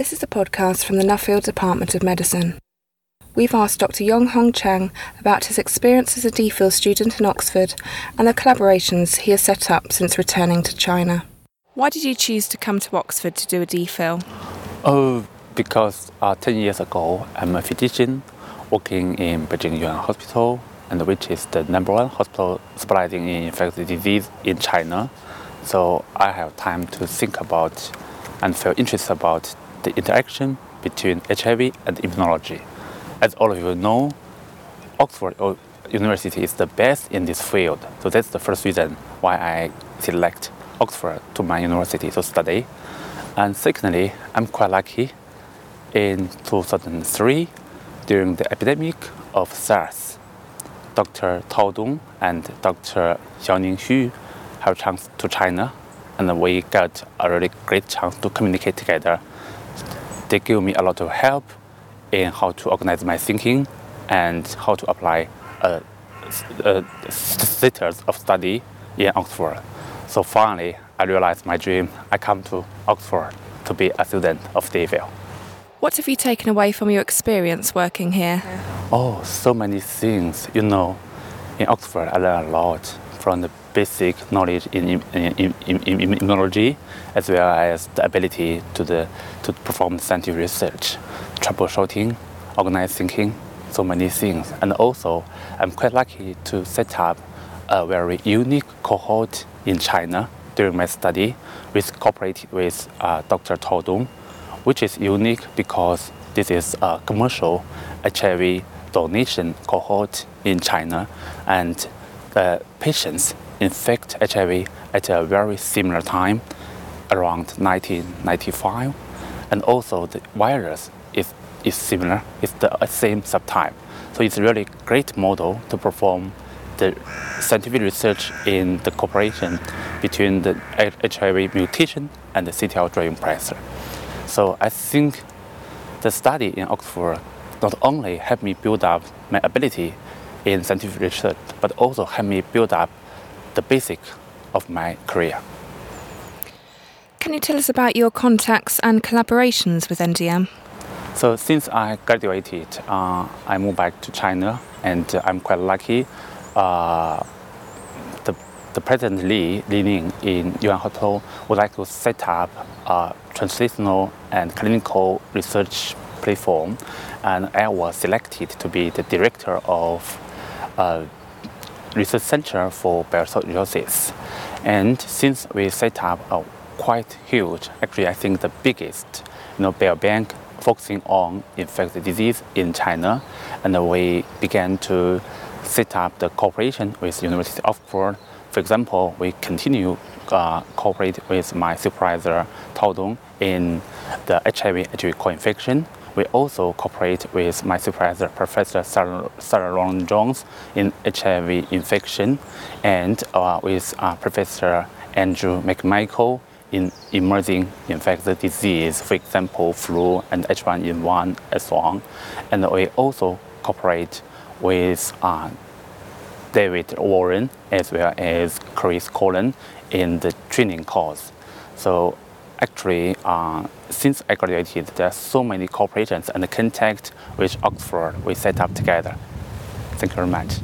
This is a podcast from the Nuffield Department of Medicine. We've asked Dr. Yong Hong Zhang about his experience as a DPhil student in Oxford and the collaborations he has set up since returning to China. Why did you choose to come to Oxford to do a DPhil? Oh, because uh, 10 years ago, I'm a physician working in Beijing YouAn Hospital, and which is the number one hospital specializing in infectious disease in China. So I have time to think about and feel interested about the interaction between HIV and immunology. As all of you know, Oxford University is the best in this field. So that's the first reason why I select Oxford to my university to study. And secondly, I'm quite lucky. In 2003, during the epidemic of SARS, Dr. Tao Dong and Dr. Xiaoning Xu have chance to China, and we got a really great chance to communicate together they give me a lot of help in how to organize my thinking and how to apply a, a status of study in Oxford. So finally, I realized my dream. I come to Oxford to be a student of DPhil. What have you taken away from your experience working here? Oh, so many things. You know, in Oxford, I learned a lot from the basic knowledge in, in, in, in, immunology as well as the ability to, the, to perform scientific research, troubleshooting, organized thinking, so many things. And also, I'm quite lucky to set up a very unique cohort in China during my study, which cooperated with uh, Dr. Tao Dong, which is unique because this is a commercial HIV donation cohort in China, and uh, patients infect HIV at a very similar time, around 1995, and also the virus is, is similar, it's the same subtype. So it's a really great model to perform the scientific research in the cooperation between the HIV mutation and the CTL driving pressure. So I think the study in Oxford not only helped me build up my ability in scientific research, but also helped me build up the basic of my career. Can you tell us about your contacts and collaborations with NDM? So since I graduated, uh, I moved back to China, and I'm quite lucky. Uh, the, the President Li, Li Ning in YouAn Hospital would like to set up a translational and clinical research platform, and I was selected to be the director of uh, research center for biosolidosis. And since we set up a quite huge, actually I think the biggest, you know, biobank focusing on infectious disease in China, and we began to set up the cooperation with University of Oxford. For example, we continue uh, cooperate with my supervisor Tao Dong in the HIV-HIV co-infection we also cooperate with my supervisor, Professor Sarah, Rowland-Jones, in HIV infection, and uh, with uh, Professor Andrew McMichael in emerging infectious disease, for example, flu and H1N1 and so on. And we also cooperate with uh, David Warrell as well as Chris Conlon in the training course. So actually, uh, since I graduated, there are so many corporations and contact with Oxford we set up together. Thank you very much.